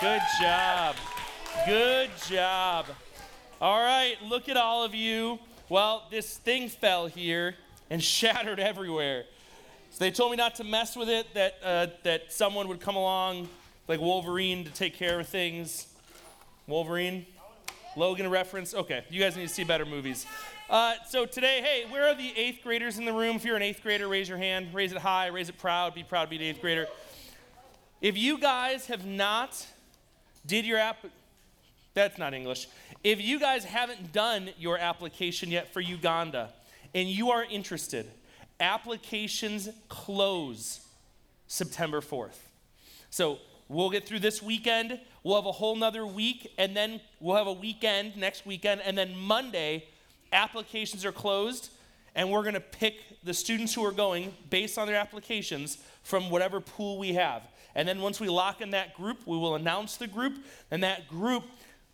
Good job. Good job. All right, look at all of you. Well, this thing fell here and shattered everywhere. So they told me not to mess with it, that, uh, that someone would come along, like Wolverine, to take care of things. Wolverine? Logan reference? Okay, you guys need to see better movies. Uh, so today, hey, where are the eighth graders in the room? If you're an eighth grader, raise your hand. Raise it high, raise it proud. Be proud to be an eighth grader. If you guys have not did your app, that's not English. If you guys haven't done your application yet for Uganda and you are interested, applications close September 4th. So we'll get through this weekend. We'll have a whole nother week, and then we'll have a weekend next weekend, and then Monday, applications are closed, and we're going to pick the students who are going based on their applications from whatever pool we have. And then once we lock in that group, we will announce the group, and that group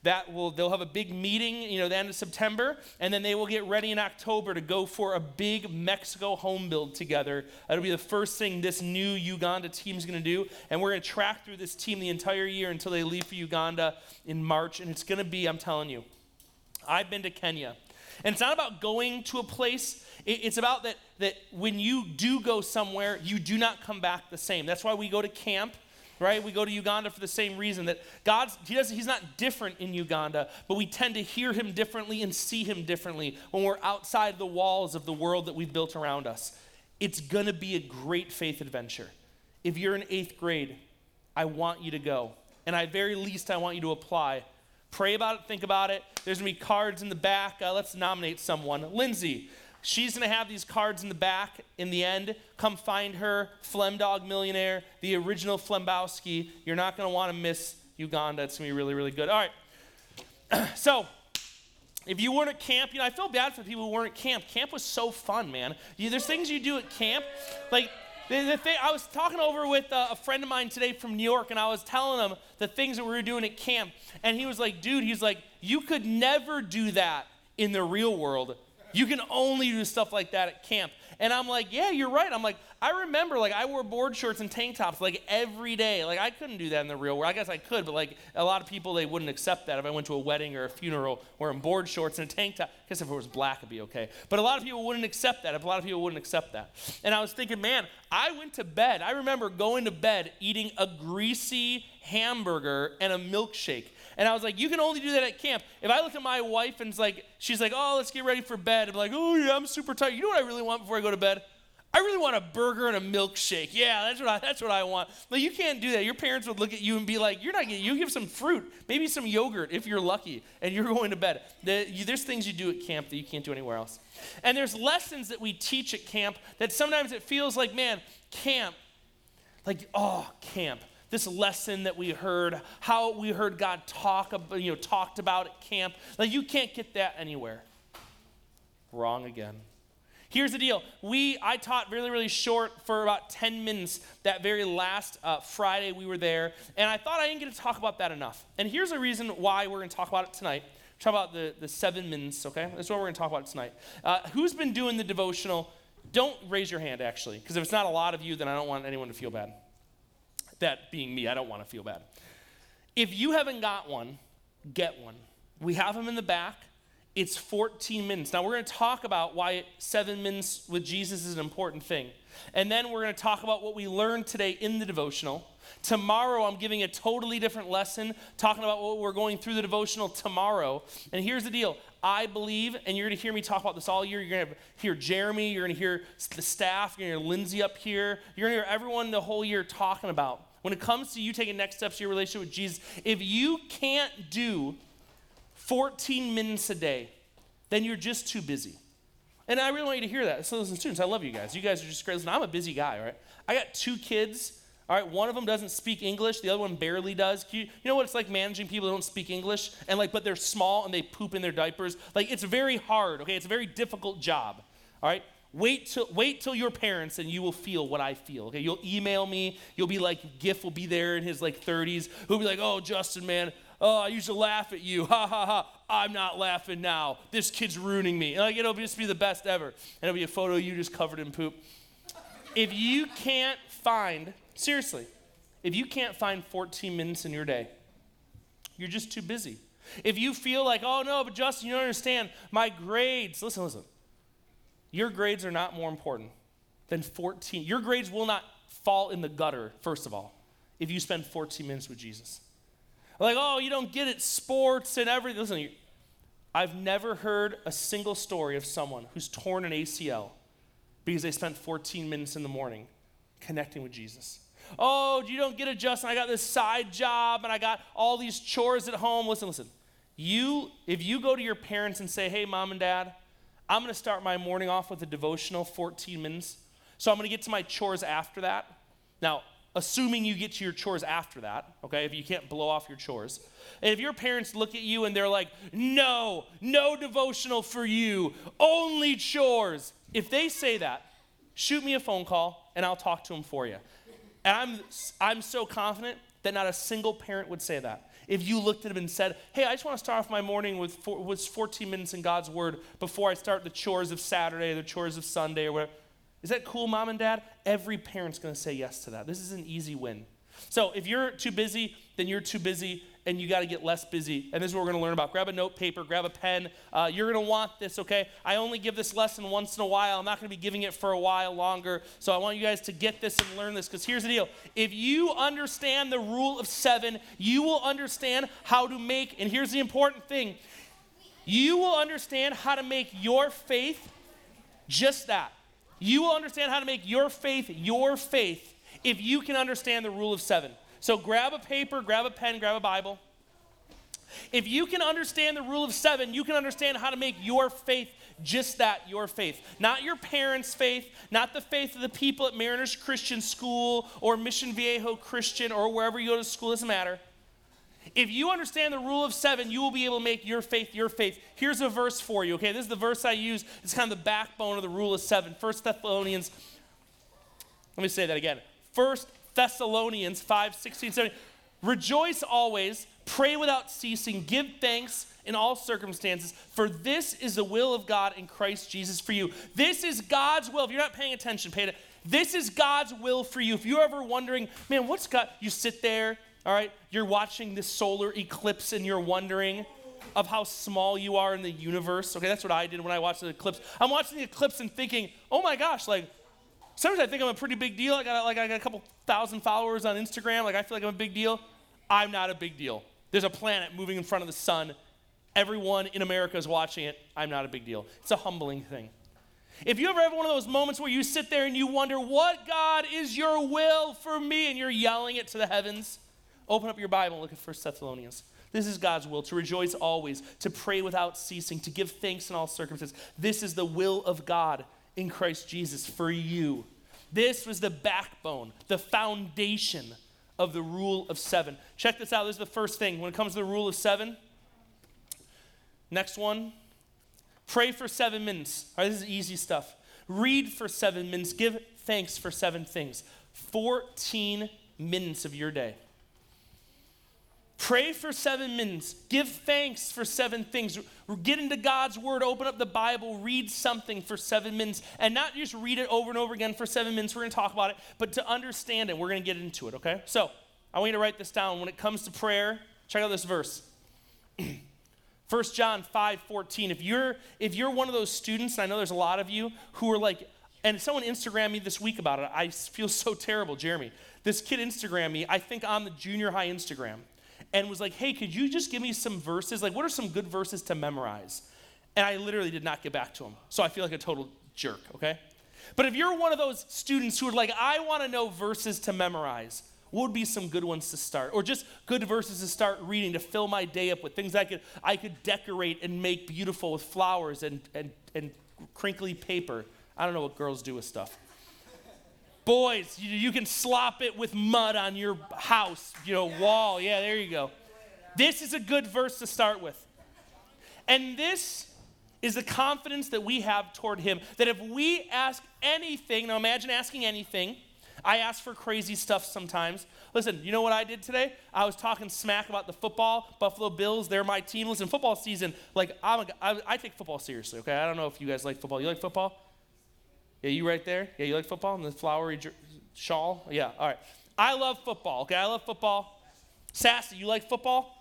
that will they'll have a big meeting you know the end of september and then they will get ready in october to go for a big mexico home build together. That'll be the first thing this new uganda team is going to do and we're going to track through this team the entire year until they leave for uganda in march and it's going to be i'm telling you i've been to kenya. And it's not about going to a place it's about that, that when you do go somewhere, you do not come back the same. That's why we go to camp right? We go to Uganda for the same reason that God's he doesn't he's not different in Uganda, but we tend to hear him differently and see him differently when we're outside the walls of the world that we've built around us. It's going to be a great faith adventure. If you're in 8th grade, I want you to go. And at very least I want you to apply. Pray about it, think about it. There's going to be cards in the back. Uh, let's nominate someone. Lindsay, She's going to have these cards in the back in the end. Come find her, Flemdog Millionaire, the original Flembowski. You're not going to want to miss Uganda. It's going to be really, really good. All right. so, if you weren't at camp, you know, I feel bad for people who weren't at camp. Camp was so fun, man. You, there's things you do at camp. Like, the, the thing, I was talking over with a, a friend of mine today from New York, and I was telling him the things that we were doing at camp. And he was like, dude, he's like, you could never do that in the real world you can only do stuff like that at camp. And I'm like, yeah, you're right. I'm like, I remember, like, I wore board shorts and tank tops like every day. Like, I couldn't do that in the real world. I guess I could, but like, a lot of people, they wouldn't accept that if I went to a wedding or a funeral wearing board shorts and a tank top. I guess if it was black, it'd be okay. But a lot of people wouldn't accept that. If a lot of people wouldn't accept that. And I was thinking, man, I went to bed. I remember going to bed eating a greasy hamburger and a milkshake. And I was like, you can only do that at camp. If I look at my wife and it's like, she's like, oh, let's get ready for bed. I'm like, oh yeah, I'm super tired. You know what I really want before I go to bed? I really want a burger and a milkshake. Yeah, that's what I, that's what I want. Like you can't do that. Your parents would look at you and be like, "You're not getting. You give some fruit, maybe some yogurt if you're lucky, and you're going to bed." The, you, there's things you do at camp that you can't do anywhere else, and there's lessons that we teach at camp that sometimes it feels like, man, camp, like oh, camp this lesson that we heard, how we heard God talk, you know, talked about at camp. Like you can't get that anywhere. Wrong again. Here's the deal. We, I taught really, really short for about 10 minutes that very last uh, Friday we were there, and I thought I didn't get to talk about that enough. And here's a reason why we're going to talk about it tonight. Talk about the, the seven minutes, okay? That's what we're going to talk about tonight. Uh, who's been doing the devotional? Don't raise your hand, actually, because if it's not a lot of you, then I don't want anyone to feel bad. That being me, I don't want to feel bad. If you haven't got one, get one. We have them in the back. It's 14 minutes. Now, we're going to talk about why seven minutes with Jesus is an important thing. And then we're going to talk about what we learned today in the devotional. Tomorrow, I'm giving a totally different lesson, talking about what we're going through the devotional tomorrow. And here's the deal I believe, and you're going to hear me talk about this all year. You're going to hear Jeremy, you're going to hear the staff, you're going to hear Lindsay up here. You're going to hear everyone the whole year talking about. When it comes to you taking next steps to your relationship with Jesus, if you can't do 14 minutes a day, then you're just too busy. And I really want you to hear that. So, listen, students, I love you guys. You guys are just great. Listen, I'm a busy guy, right? I got two kids. All right, one of them doesn't speak English, the other one barely does. You, you, know what it's like managing people who don't speak English and like, but they're small and they poop in their diapers. Like, it's very hard. Okay, it's a very difficult job. All right, wait till wait till your parents and you will feel what I feel. Okay, you'll email me. You'll be like, Giff will be there in his like 30s. Who'll be like, oh Justin, man, oh I used to laugh at you. Ha ha ha. I'm not laughing now. This kid's ruining me. And Like it'll just be the best ever. And it'll be a photo you just covered in poop. If you can't find Seriously, if you can't find 14 minutes in your day You're just too busy. If you feel like, oh no, but Justin, you don't understand, my grades, listen, listen. Your grades are not more important than 14. Your grades will not fall in the gutter, first of all, if you spend 14 minutes with Jesus. Like, oh, you don't get it, sports and everything. Listen, I've never heard a single story of someone who's torn an ACL because they spent 14 minutes in the morning connecting with Jesus. Oh, you don't get it, Justin. I got this side job and I got all these chores at home. Listen, listen. You, if you go to your parents and say, hey, mom and dad, I'm going to start my morning off with a devotional, 14 minutes. So I'm going to get to my chores after that. Now, assuming you get to your chores after that, okay, if you can't blow off your chores. And if your parents look at you and they're like, no, no devotional for you, only chores. If they say that, shoot me a phone call and I'll talk to them for you. And I'm, I'm so confident that not a single parent would say that. If you looked at them and said, hey, I just want to start off my morning with, four, with 14 minutes in God's Word before I start the chores of Saturday, the chores of Sunday, or whatever is that cool, mom and dad? Every parent's going to say yes to that. This is an easy win. So if you're too busy, then you're too busy and you got to get less busy. And this is what we're going to learn about. Grab a note paper, grab a pen. Uh, you're going to want this, okay? I only give this lesson once in a while. I'm not going to be giving it for a while longer. So I want you guys to get this and learn this because here's the deal. If you understand the rule of seven, you will understand how to make, and here's the important thing you will understand how to make your faith just that you will understand how to make your faith your faith if you can understand the rule of seven. So grab a paper, grab a pen, grab a Bible. If you can understand the rule of seven, you can understand how to make your faith just that your faith. Not your parents' faith, not the faith of the people at Mariners Christian School or Mission Viejo Christian or wherever you go to school, doesn't matter. If you understand the rule of seven, you will be able to make your faith your faith. Here's a verse for you, okay? This is the verse I use. It's kind of the backbone of the rule of seven. First Thessalonians, let me say that again. First Thessalonians 5, 16, 17. Rejoice always, pray without ceasing, give thanks in all circumstances, for this is the will of God in Christ Jesus for you. This is God's will. If you're not paying attention, pay it. This is God's will for you. If you're ever wondering, man, what's God? You sit there all right? You're watching this solar eclipse and you're wondering of how small you are in the universe. Okay, that's what I did when I watched the eclipse. I'm watching the eclipse and thinking, oh my gosh, like, sometimes I think I'm a pretty big deal. I got like I got a couple thousand followers on Instagram. Like I feel like I'm a big deal. I'm not a big deal. There's a planet moving in front of the sun. Everyone in America is watching it. I'm not a big deal. It's a humbling thing. If you ever have one of those moments where you sit there and you wonder, what God is your will for me? And you're yelling it to the heavens, Open up your Bible and look at 1 Thessalonians. This is God's will to rejoice always, to pray without ceasing, to give thanks in all circumstances. This is the will of God in Christ Jesus for you. This was the backbone, the foundation of the rule of seven. Check this out. This is the first thing when it comes to the rule of seven. Next one pray for seven minutes. All right, this is easy stuff. Read for seven minutes. Give thanks for seven things. 14 minutes of your day. Pray for seven minutes. Give thanks for seven things. Get into God's Word, open up the Bible, read something for seven minutes, and not just read it over and over again for seven minutes. We're going to talk about it, but to understand it. We're going to get into it, okay? So I want you to write this down. When it comes to prayer, check out this verse. 1 John 5 14. If you're, if you're one of those students, and I know there's a lot of you who are like, and someone Instagrammed me this week about it. I feel so terrible, Jeremy. This kid Instagrammed me, I think on the junior high Instagram and was like, hey, could you just give me some verses? Like, what are some good verses to memorize? And I literally did not get back to him. So I feel like a total jerk, okay? But if you're one of those students who are like, I want to know verses to memorize, what would be some good ones to start? Or just good verses to start reading to fill my day up with things I could, I could decorate and make beautiful with flowers and, and, and crinkly paper. I don't know what girls do with stuff. Boys, you, you, can slop it with mud on your house, you know, wall. Yeah, there you go. This is a good verse to start with. And this is the confidence that we have toward Him. That if we ask anything, now imagine asking anything. I ask for crazy stuff sometimes. Listen, you know what I did today? I was talking smack about the football, Buffalo Bills. They're my team. Listen, football season, like I'm a, I, I take football seriously. Okay, I don't know if you guys like football. You like football? Yeah, you right there? Yeah, you like football and the flowery shawl? Yeah, all right. I love football, okay? I love football. Sassy, you like football?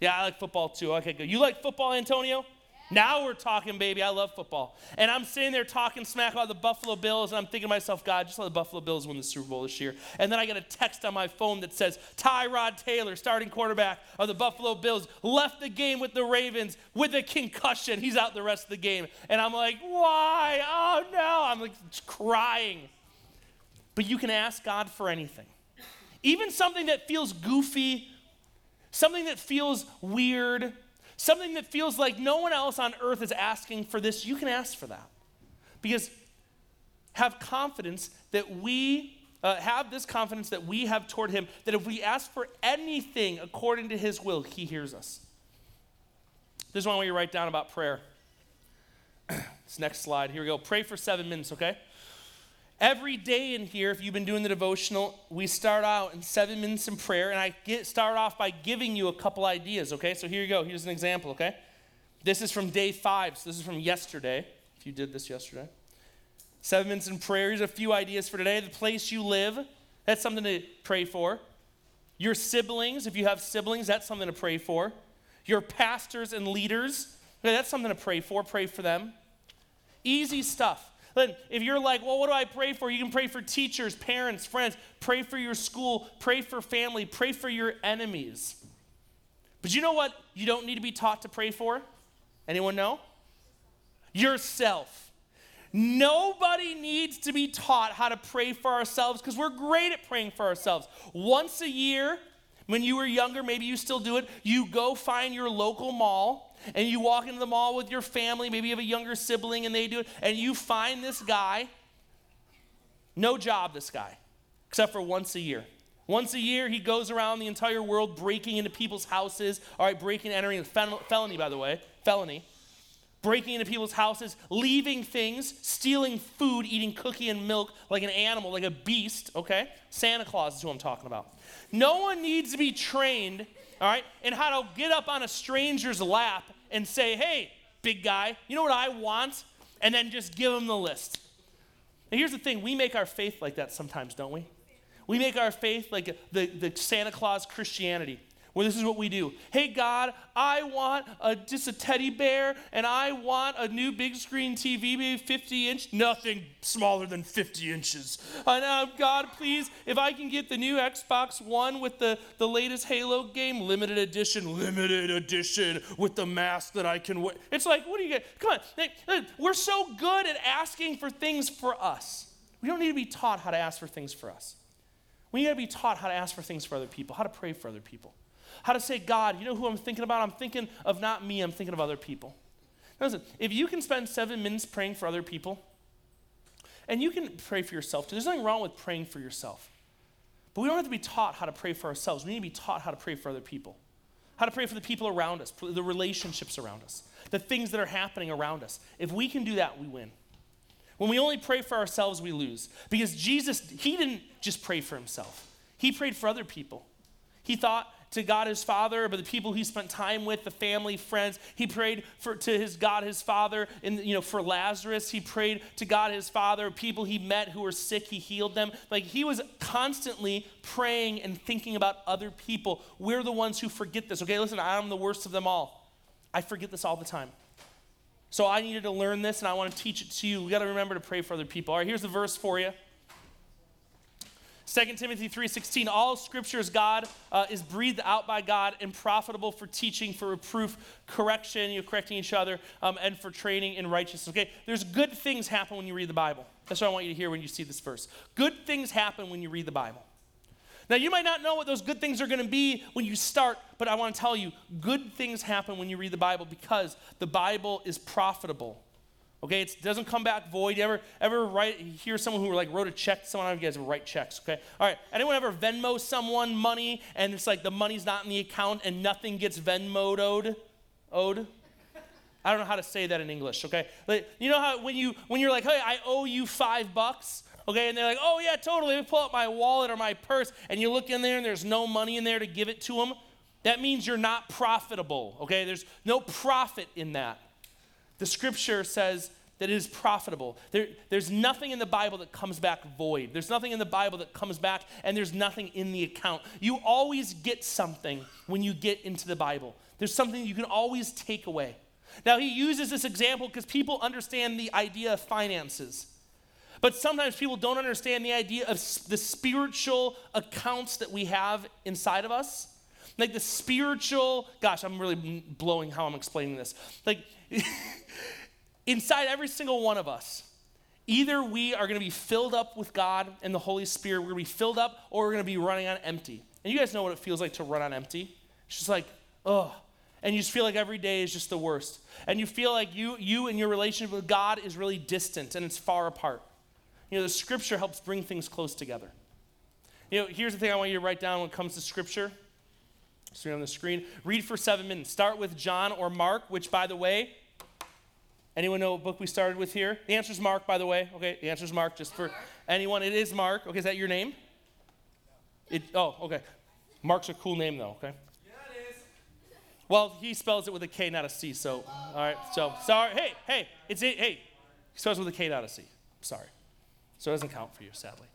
Yeah, I like football too. Okay, good. You like football, Antonio? Now we're talking, baby. I love football. And I'm sitting there talking smack about the Buffalo Bills, and I'm thinking to myself, God, just let the Buffalo Bills win the Super Bowl this year. And then I get a text on my phone that says, Tyrod Taylor, starting quarterback of the Buffalo Bills, left the game with the Ravens with a concussion. He's out the rest of the game. And I'm like, why? Oh, no. I'm like crying. But you can ask God for anything. Even something that feels goofy, something that feels weird, something that feels like no one else on earth is asking for this, you can ask for that. Because have confidence that we uh, have this confidence that we have toward him that if we ask for anything according to his will, he hears us. This is one way you write down about prayer. this next slide. Here we go. Pray for seven minutes, okay? Every day in here, if you've been doing the devotional, we start out in seven minutes in prayer, and I get start off by giving you a couple ideas, okay? So here you go. Here's an example, okay? This is from day five, so this is from yesterday, if you did this yesterday. Seven minutes in prayer. Here's a few ideas for today. The place you live, that's something to pray for. Your siblings, if you have siblings, that's something to pray for. Your pastors and leaders, that's something to pray for. Pray for them. Easy stuff. Then, if you're like, well, what do I pray for? You can pray for teachers, parents, friends. Pray for your school. Pray for family. Pray for your enemies. But you know what you don't need to be taught to pray for? Anyone know? Yourself. Nobody needs to be taught how to pray for ourselves because we're great at praying for ourselves. Once a year, when you were younger, maybe you still do it, you go find your local mall and you walk into the mall with your family, maybe you have a younger sibling and they do it, and you find this guy, no job, this guy, except for once a year. Once a year, he goes around the entire world breaking into people's houses. All right, breaking, entering, felony, by the way, felony. Breaking into people's houses, leaving things, stealing food, eating cookie and milk like an animal, like a beast, okay? Santa Claus is who I'm talking about. No one needs to be trained all right, in how to get up on a stranger's lap and say, hey, big guy, you know what I want? And then just give them the list. Here's the thing we make our faith like that sometimes, don't we? We make our faith like the, the Santa Claus Christianity where this is what we do. Hey, God, I want a, just a teddy bear and I want a new big screen TV, maybe 50 inch, nothing smaller than 50 inches. And uh, God, please, if I can get the new Xbox One with the, the latest Halo game, limited edition, limited edition with the mask that I can wear. It's like, what do you get? Come on. We're so good at asking for things for us. We don't need to be taught how to ask for things for us. We need to be taught how to ask for things for other people, how to pray for other people. How to say, God, you know who I'm thinking about? I'm thinking of not me, I'm thinking of other people. Now listen, if you can spend seven minutes praying for other people, and you can pray for yourself too, there's nothing wrong with praying for yourself. But we don't have to be taught how to pray for ourselves. We need to be taught how to pray for other people. How to pray for the people around us, the relationships around us, the things that are happening around us. If we can do that, we win. When we only pray for ourselves, we lose. Because Jesus, he didn't just pray for himself, he prayed for other people. He thought to God his Father, but the people he spent time with, the family, friends. He prayed for to his God his Father, and you know for Lazarus. He prayed to God his Father. People he met who were sick, he healed them. Like he was constantly praying and thinking about other people. We're the ones who forget this. Okay, listen, I'm the worst of them all. I forget this all the time. So I needed to learn this, and I want to teach it to you. We got to remember to pray for other people. All right, here's the verse for you. 2 Timothy 3:16 all scriptures God uh, is breathed out by God and profitable for teaching for reproof correction you're correcting each other um, and for training in righteousness okay? There's good things happen when you read the Bible. That's what I want you to hear when you see this verse. Good things happen when you read the Bible. Now you might not know what those good things are going to be when you start but I want to tell you good things happen when you read the Bible because the Bible is profitable Okay, it doesn't come back void. You ever ever write hear someone who like wrote a check someone? I you guys write checks. Okay, all right. Anyone ever Venmo someone money and it's like the money's not in the account and nothing gets Venmoed owed? Owed? I don't know how to say that in English. Okay, like, you know how when you when you're like, hey, I owe you five bucks. Okay, and they're like, oh yeah, totally. Me pull out my wallet or my purse, and you look in there and there's no money in there to give it to them. That means you're not profitable. Okay, there's no profit in that. The scripture says that it is profitable. There, there's nothing in the Bible that comes back void. There's nothing in the Bible that comes back and there's nothing in the account. You always get something when you get into the Bible. There's something you can always take away. Now, he uses this example because people understand the idea of finances. But sometimes people don't understand the idea of the spiritual accounts that we have inside of us. Like the spiritual, gosh, I'm really blowing how I'm explaining this. Like, inside every single one of us, either we are going to be filled up with God and the Holy Spirit, we're going to be filled up, or we're going to be running on empty. And you guys know what it feels like to run on empty. It's just like, oh, and you just feel like every day is just the worst. And you feel like you, you and your relationship with God is really distant and it's far apart. You know, the scripture helps bring things close together. You know, here's the thing I want you to write down when it comes to scripture. See on the screen. Read for seven minutes. Start with John or Mark, which, by the way, anyone know what book we started with here? The answer is Mark, by the way. Okay, the answer is Mark, just for anyone. It is Mark. Okay, is that your name? It, oh, okay. Mark's a cool name, though, okay? Yeah, it is. Well, he spells it with a K, not a C. So, all right. So, sorry. Hey, hey, it's it. Hey, he spells it with a K, not a C. Sorry. So it doesn't count for you, sadly.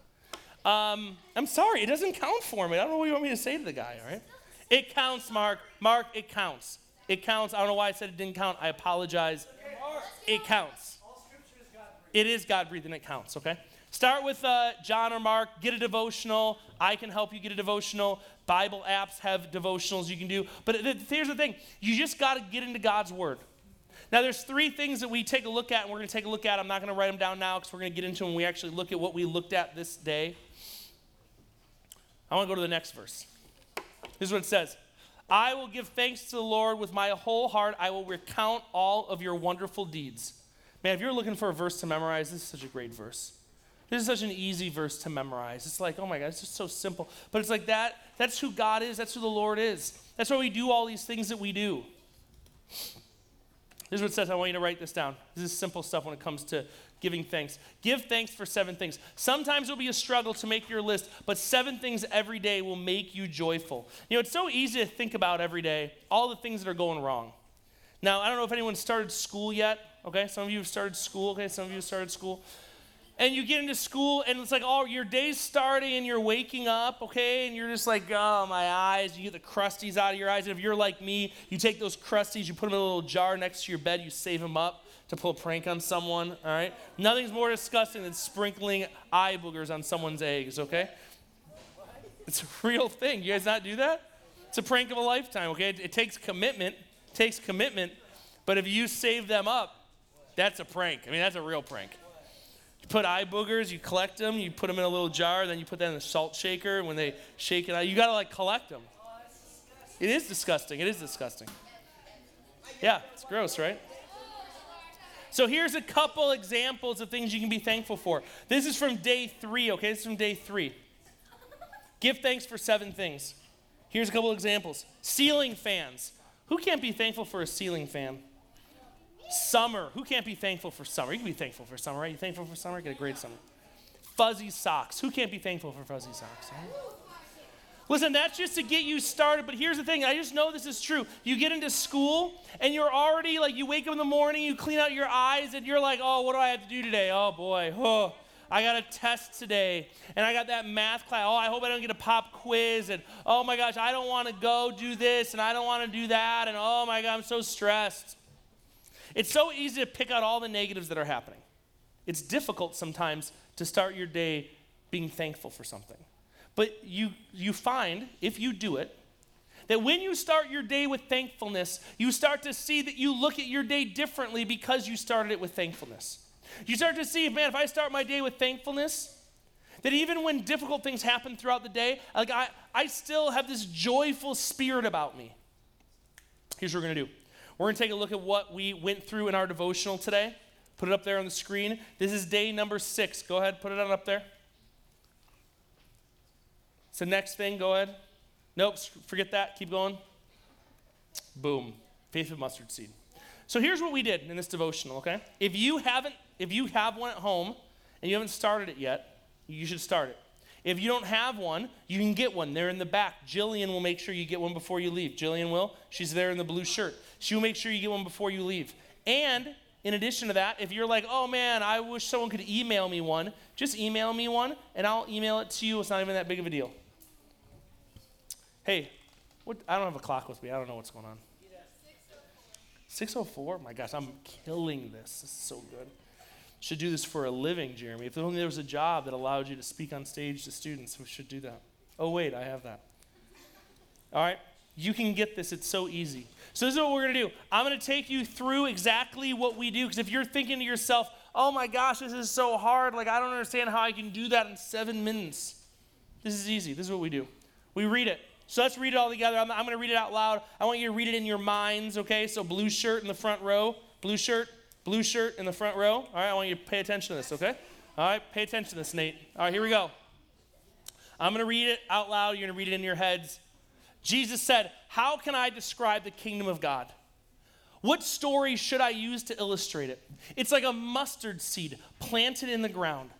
Um, I'm sorry. It doesn't count for me. I don't know what you want me to say to the guy. All right. It counts, Mark. Mark, it counts. It counts. I don't know why I said it didn't count. I apologize. It counts. It is God breathed and it counts. Okay. Start with uh, John or Mark. Get a devotional. I can help you get a devotional. Bible apps have devotionals you can do. But here's the thing you just got to get into God's Word. Now, there's three things that we take a look at, and we're going to take a look at. I'm not going to write them down now because we're going to get into them when we actually look at what we looked at this day. I want to go to the next verse. This is what it says I will give thanks to the Lord with my whole heart. I will recount all of your wonderful deeds. Man, if you're looking for a verse to memorize, this is such a great verse. This is such an easy verse to memorize. It's like, oh my God, it's just so simple. But it's like that, that's who God is, that's who the Lord is. That's why we do all these things that we do. This is what it says. I want you to write this down. This is simple stuff when it comes to giving thanks. Give thanks for seven things. Sometimes it'll be a struggle to make your list, but seven things every day will make you joyful. You know, it's so easy to think about every day all the things that are going wrong. Now, I don't know if anyone started school yet. Okay, some of you have started school. Okay, some of you have started school and you get into school and it's like oh your day's starting and you're waking up okay and you're just like oh my eyes you get the crusties out of your eyes and if you're like me you take those crusties you put them in a little jar next to your bed you save them up to pull a prank on someone all right nothing's more disgusting than sprinkling eye boogers on someone's eggs okay it's a real thing you guys not do that it's a prank of a lifetime okay it, it takes commitment it takes commitment but if you save them up that's a prank i mean that's a real prank you put eye boogers, you collect them, you put them in a little jar, then you put that in a salt shaker. When they shake it out, you gotta like collect them. It is disgusting. It is disgusting. Yeah, it's gross, right? So here's a couple examples of things you can be thankful for. This is from day three, okay? This is from day three. Give thanks for seven things. Here's a couple examples ceiling fans. Who can't be thankful for a ceiling fan? Summer. Who can't be thankful for summer? You can be thankful for summer, right? You thankful for summer? Get a great summer. Fuzzy socks. Who can't be thankful for fuzzy socks? Right? Listen, that's just to get you started, but here's the thing. I just know this is true. You get into school and you're already like, you wake up in the morning, you clean out your eyes, and you're like, oh, what do I have to do today? Oh, boy. Oh, I got a test today, and I got that math class. Oh, I hope I don't get a pop quiz, and oh my gosh, I don't want to go do this, and I don't want to do that, and oh my God, I'm so stressed. It's so easy to pick out all the negatives that are happening. It's difficult sometimes to start your day being thankful for something. But you, you find, if you do it, that when you start your day with thankfulness, you start to see that you look at your day differently because you started it with thankfulness. You start to see, man, if I start my day with thankfulness, that even when difficult things happen throughout the day, like I, I still have this joyful spirit about me. Here's what we're going to do we're going to take a look at what we went through in our devotional today. Put it up there on the screen. This is day number six. Go ahead, put it on up there. The next thing. Go ahead. Nope, forget that. Keep going. Boom. Faith of mustard seed. So here's what we did in this devotional, okay? If you haven't, if you have one at home and you haven't started it yet, you should start it. If you don't have one, you can get one. They're in the back. Jillian will make sure you get one before you leave. Jillian will. She's there in the blue shirt. She will make sure you get one before you leave. And in addition to that, if you're like, oh man, I wish someone could email me one, just email me one and I'll email it to you. It's not even that big of a deal. Hey, what, I don't have a clock with me. I don't know what's going on. 604? My gosh, I'm killing this. This is so good. Should do this for a living, Jeremy. If only there was a job that allowed you to speak on stage to students, we should do that. Oh, wait, I have that. All right? You can get this. It's so easy. So, this is what we're going to do. I'm going to take you through exactly what we do. Because if you're thinking to yourself, oh my gosh, this is so hard, like I don't understand how I can do that in seven minutes. This is easy. This is what we do. We read it. So let's read it all together. I'm, I'm going to read it out loud. I want you to read it in your minds, okay? So, blue shirt in the front row, blue shirt, blue shirt in the front row. All right, I want you to pay attention to this, okay? All right, pay attention to this, Nate. All right, here we go. I'm going to read it out loud. You're going to read it in your heads. Jesus said, How can I describe the kingdom of God? What story should I use to illustrate it? It's like a mustard seed planted in the ground.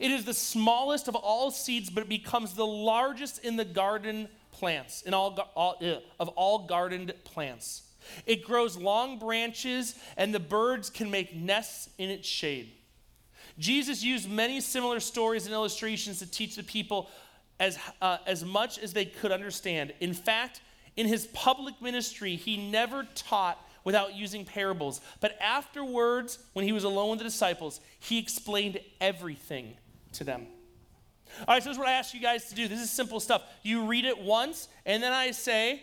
It is the smallest of all seeds, but it becomes the largest in the garden plants, in all, all uh, of all gardened plants. It grows long branches, and the birds can make nests in its shade. Jesus used many similar stories and illustrations to teach the people as, uh, as much as they could understand. In fact, in his public ministry, he never taught without using parables. But afterwards, when he was alone with the disciples, he explained everything to them. All right, so this is what I ask you guys to do. This is simple stuff. You read it once, and then I say,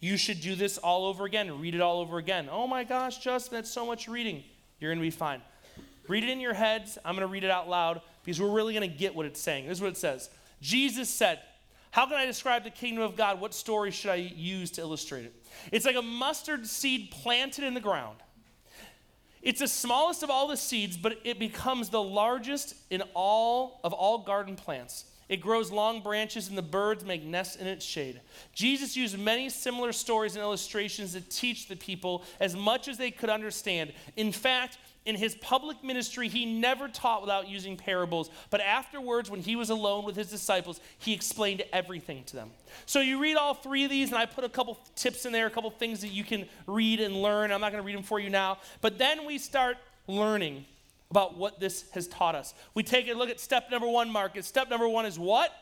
you should do this all over again. Read it all over again. Oh my gosh, Justin, that's so much reading. You're going to be fine. Read it in your heads. I'm going to read it out loud because we're really going to get what it's saying. This is what it says Jesus said, How can I describe the kingdom of God? What story should I use to illustrate it? It's like a mustard seed planted in the ground. It's the smallest of all the seeds, but it becomes the largest in all of all garden plants. It grows long branches, and the birds make nests in its shade. Jesus used many similar stories and illustrations to teach the people as much as they could understand. In fact, in his public ministry, he never taught without using parables, but afterwards, when he was alone with his disciples, he explained everything to them. So you read all three of these, and I put a couple tips in there, a couple things that you can read and learn. I'm not going to read them for you now, but then we start learning about what this has taught us. We take a look at step number one, Marcus. Step number one is what?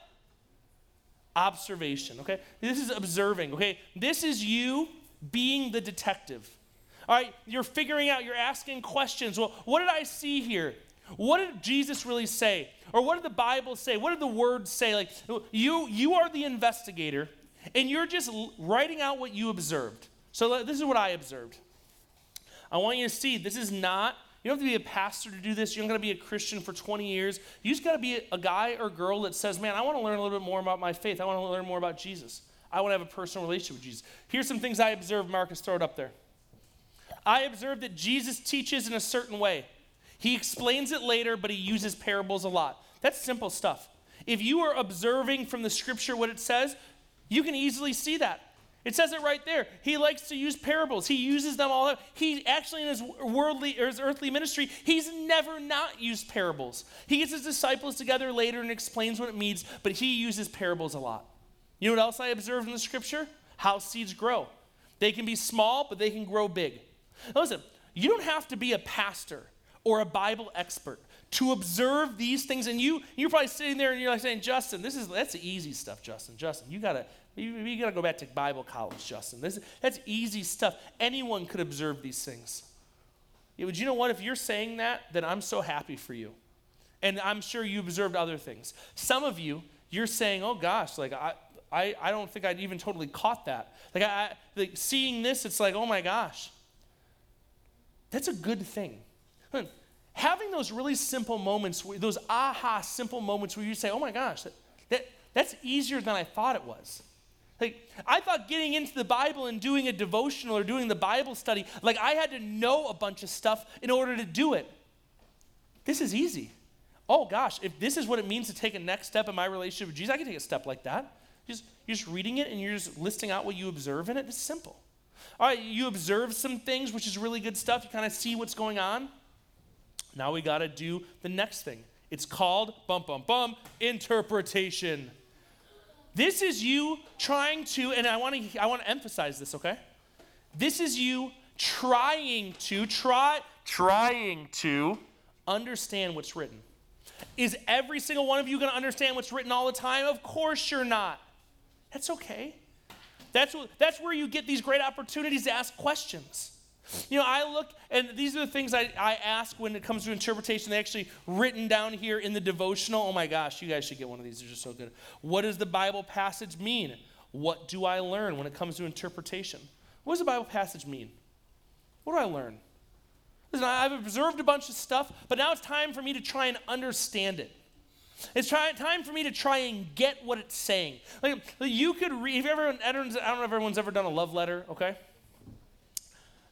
Observation, okay? This is observing, okay? This is you being the detective. All right, you're figuring out, you're asking questions. Well, what did I see here? What did Jesus really say? Or what did the Bible say? What did the words say? Like you you are the investigator and you're just writing out what you observed. So this is what I observed. I want you to see this is not you don't have to be a pastor to do this. You don't got to be a Christian for 20 years. You just got to be a guy or girl that says, "Man, I want to learn a little bit more about my faith. I want to learn more about Jesus. I want to have a personal relationship with Jesus." Here's some things I observed. Marcus, throw it up there. I observed that Jesus teaches in a certain way. He explains it later, but he uses parables a lot. That's simple stuff. If you are observing from the scripture what it says, you can easily see that. It says it right there. He likes to use parables. He uses them all. He actually in his worldly or his earthly ministry, he's never not used parables. He gets his disciples together later and explains what it means, but he uses parables a lot. You know what else I observed in the scripture? How seeds grow. They can be small, but they can grow big. Now listen, you don't have to be a pastor or a Bible expert to observe these things. And you, you're probably sitting there and you're like saying, Justin, this is that's the easy stuff, Justin. Justin, you gotta you, you gotta go back to Bible college, Justin. This, that's easy stuff. Anyone could observe these things. Yeah, but you know what? If you're saying that, then I'm so happy for you. And I'm sure you observed other things. Some of you, you're saying, oh gosh, like I, I, I don't think I'd even totally caught that. Like, I, like seeing this, it's like, oh my gosh. That's a good thing. Hmm. Having those really simple moments, those aha simple moments where you say, oh my gosh, that, that, that's easier than I thought it was. Like, I thought getting into the Bible and doing a devotional or doing the Bible study, like I had to know a bunch of stuff in order to do it. This is easy. Oh gosh, if this is what it means to take a next step in my relationship with Jesus, I can take a step like that. Just, you're just reading it and you're just listing out what you observe in it. It's simple. All right, you observe some things, which is really good stuff. You kind of see what's going on. Now we got to do the next thing. It's called, bum, bum, bum, interpretation. This is you trying to, and I want to I want to emphasize this, okay? This is you trying to try trying to understand what's written. Is every single one of you going to understand what's written all the time? Of course you're not. That's okay. That's, what, that's where you get these great opportunities to ask questions. You know, I look, and these are the things I, I ask when it comes to interpretation. They actually written down here in the devotional. Oh my gosh, you guys should get one of these. They're just so good. What does the Bible passage mean? What do I learn when it comes to interpretation? What does the Bible passage mean? What do I learn? Listen, I've observed a bunch of stuff, but now it's time for me to try and understand it. It's try, time for me to try and get what it's saying. Like, you could read, you ever, I don't know if everyone's ever done a love letter, okay?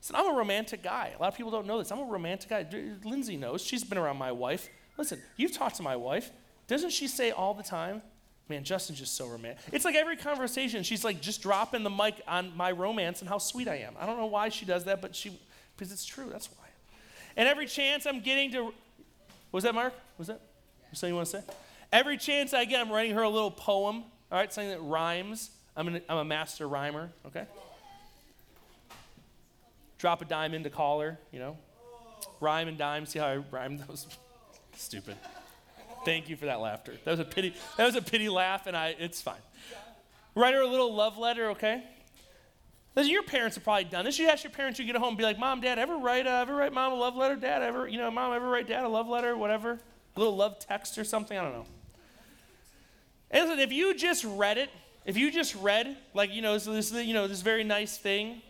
Listen, I'm a romantic guy. A lot of people don't know this. I'm a romantic guy. Lindsay knows. She's been around my wife. Listen, you've talked to my wife. Doesn't she say all the time, man, Justin's just so romantic? It's like every conversation, she's like just dropping the mic on my romance and how sweet I am. I don't know why she does that, but she, because it's true. That's why. And every chance I'm getting to, was that Mark? Was that something you want to say? Every chance I get, I'm writing her a little poem, all right, something that rhymes. I'm, an, I'm a master rhymer, okay? Drop a dime into caller, you know? Rhyme and dime, see how I rhymed those? Stupid. Thank you for that laughter. That was a pity, that was a pity laugh, and I, it's fine. Write her a little love letter, okay? Listen, your parents have probably done this. You ask your parents, you get home, and be like, "Mom, Dad, ever write, uh, ever write Mom a love letter? Dad, ever, you know, Mom, ever write Dad a love letter? Whatever, little love text or something. I don't know." And listen, if you just read it, if you just read, like you know, this, you know, this very nice thing,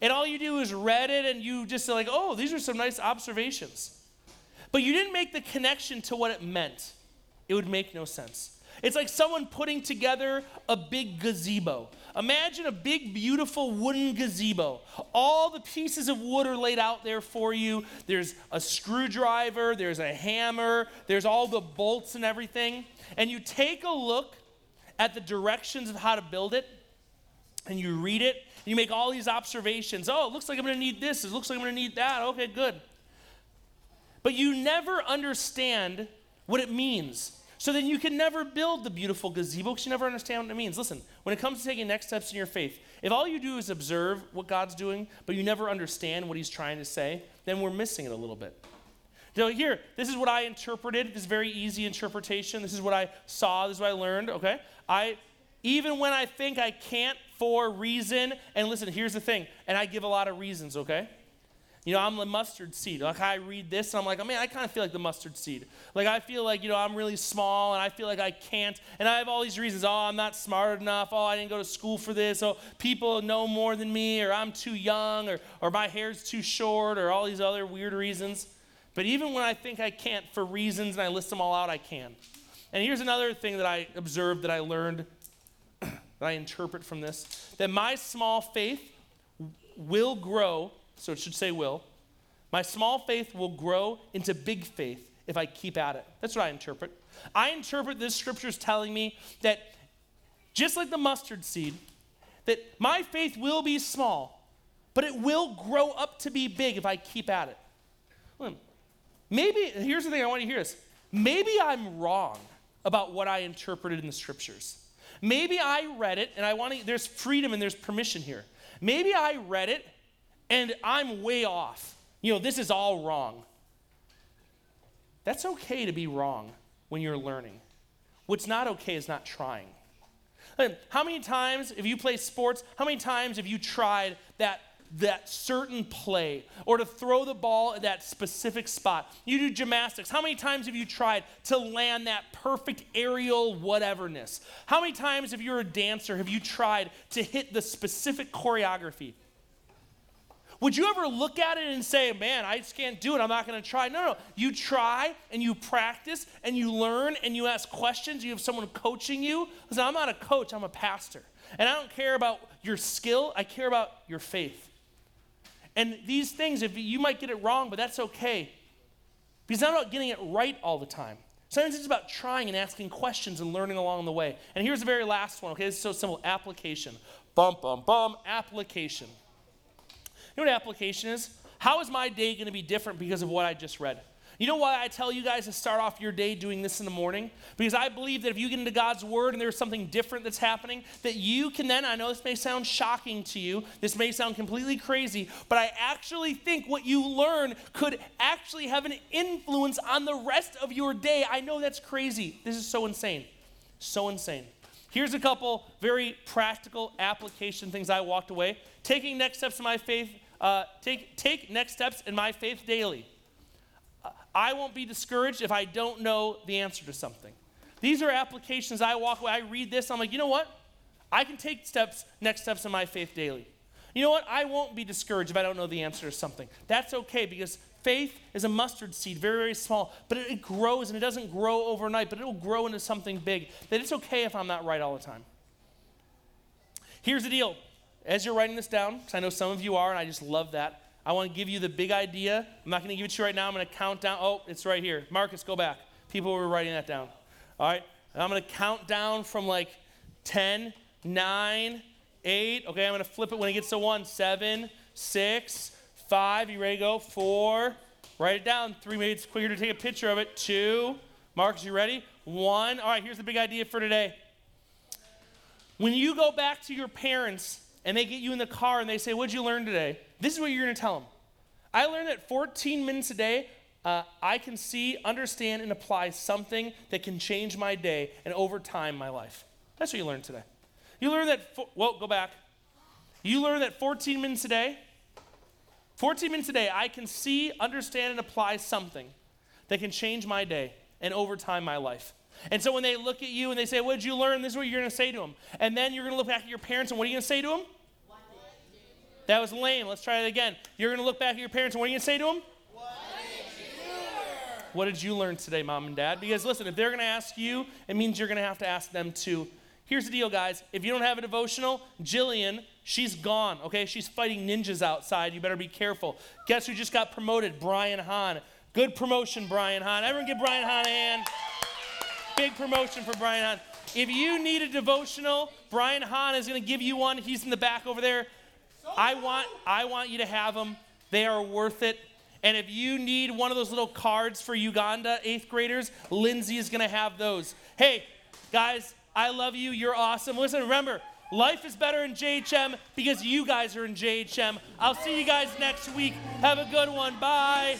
and all you do is read it, and you just say like, "Oh, these are some nice observations," but you didn't make the connection to what it meant. It would make no sense. It's like someone putting together a big gazebo. Imagine a big, beautiful wooden gazebo. All the pieces of wood are laid out there for you. There's a screwdriver, there's a hammer, there's all the bolts and everything. And you take a look at the directions of how to build it, and you read it, and you make all these observations. Oh, it looks like I'm going to need this. It looks like I'm going to need that. Okay, good. But you never understand what it means so then you can never build the beautiful gazebo because you never understand what it means. Listen, when it comes to taking next steps in your faith, if all you do is observe what God's doing, but you never understand what He's trying to say, then we're missing it a little bit. So here, this is what I interpreted. This very easy interpretation. This is what I saw. This is what I learned. Okay, I even when I think I can't for reason, and listen, here's the thing, and I give a lot of reasons. Okay, you know, I'm the mustard seed. Like I read this and I'm like, oh man, I kind of feel like the mustard seed. Like I feel like, you know, I'm really small and I feel like I can't. And I have all these reasons. Oh, I'm not smart enough. Oh, I didn't go to school for this. Oh, people know more than me, or I'm too young, or, or my hair's too short, or all these other weird reasons. But even when I think I can't for reasons and I list them all out, I can. And here's another thing that I observed that I learned, that I interpret from this that my small faith will grow so it should say will. My small faith will grow into big faith if I keep at it. That's what I interpret. I interpret this scripture as telling me that just like the mustard seed, that my faith will be small, but it will grow up to be big if I keep at it. Hmm. Maybe, here's the thing I want you to hear this. Maybe I'm wrong about what I interpreted in the scriptures. Maybe I read it and I want to, there's freedom and there's permission here. Maybe I read it and I'm way off. You know, this is all wrong. That's okay to be wrong when you're learning. What's not okay is not trying. How many times, if you play sports, how many times have you tried that, that certain play or to throw the ball at that specific spot? You do gymnastics. How many times have you tried to land that perfect aerial whateverness? How many times, if you're a dancer, have you tried to hit the specific choreography? Would you ever look at it and say, man, I just can't do it. I'm not going to try? No, no. You try and you practice and you learn and you ask questions. You have someone coaching you. Listen, I'm not a coach, I'm a pastor. And I don't care about your skill, I care about your faith. And these things, if you might get it wrong, but that's okay. Because I'm not getting it right all the time. Sometimes it's about trying and asking questions and learning along the way. And here's the very last one, okay? Is so simple application. Bum, bum, bum, application know what application is? How is my day going to be different because of what I just read? You know why I tell you guys to start off your day doing this in the morning? Because I believe that if you get into God's Word and there's something different that's happening, that you can then, I know this may sound shocking to you, this may sound completely crazy, but I actually think what you learn could actually have an influence on the rest of your day. I know that's crazy. This is so insane. So insane. Here's a couple very practical application things I walked away. Taking next steps in my faith, uh, take, take next steps in my faith daily. I won't be discouraged if I don't know the answer to something. These are applications I walk away, I read this, I'm like, you know what? I can take steps, next steps in my faith daily. You know what? I won't be discouraged if I don't know the answer to something. That's okay because faith is a mustard seed, very, very small, but it, it grows and it doesn't grow overnight, but it'll grow into something big. That it's okay if I'm not right all the time. Here's the deal. As you're writing this down, because I know some of you are, and I just love that, I want to give you the big idea. I'm not going to give it to you right now. I'm going to count down. Oh, it's right here. Marcus, go back. People were writing that down. All right. And I'm going to count down from like 10, 9, 8. Okay, I'm going to flip it when it gets to 1. 7, 6, 5. You ready to go? 4. Write it down. 3 minutes quicker to take a picture of it. 2. Marcus, you ready? 1. All right, here's the big idea for today. When you go back to your parents and they get you in the car and they say, What'd you learn today? This is what you're going to tell them. I learned that 14 minutes a day, uh, I can see, understand, and apply something that can change my day and over time my life. That's what you learned today. You learned that, fo- well, go back. You learned that 14 minutes a day, 14 minutes a day, I can see, understand, and apply something that can change my day and over time my life. And so when they look at you and they say, What did you learn? This is what you're going to say to them. And then you're going to look back at your parents and what are you going to say to them? That was lame. Let's try it again. You're going to look back at your parents and what are you going to say to them? What did you learn? What did you learn today, mom and dad? Because listen, if they're going to ask you, it means you're going to have to ask them too. Here's the deal, guys. If you don't have a devotional, Jillian, she's gone, okay? She's fighting ninjas outside. You better be careful. Guess who just got promoted? Brian Hahn. Good promotion, Brian Hahn. Everyone give Brian Hahn a hand. Big promotion for Brian Hahn. If you need a devotional, Brian Hahn is going to give you one. He's in the back over there. I want, I want you to have them. They are worth it. And if you need one of those little cards for Uganda eighth graders, Lindsay is going to have those. Hey, guys, I love you. You're awesome. Listen, remember, life is better in JHM because you guys are in JHM. I'll see you guys next week. Have a good one. Bye.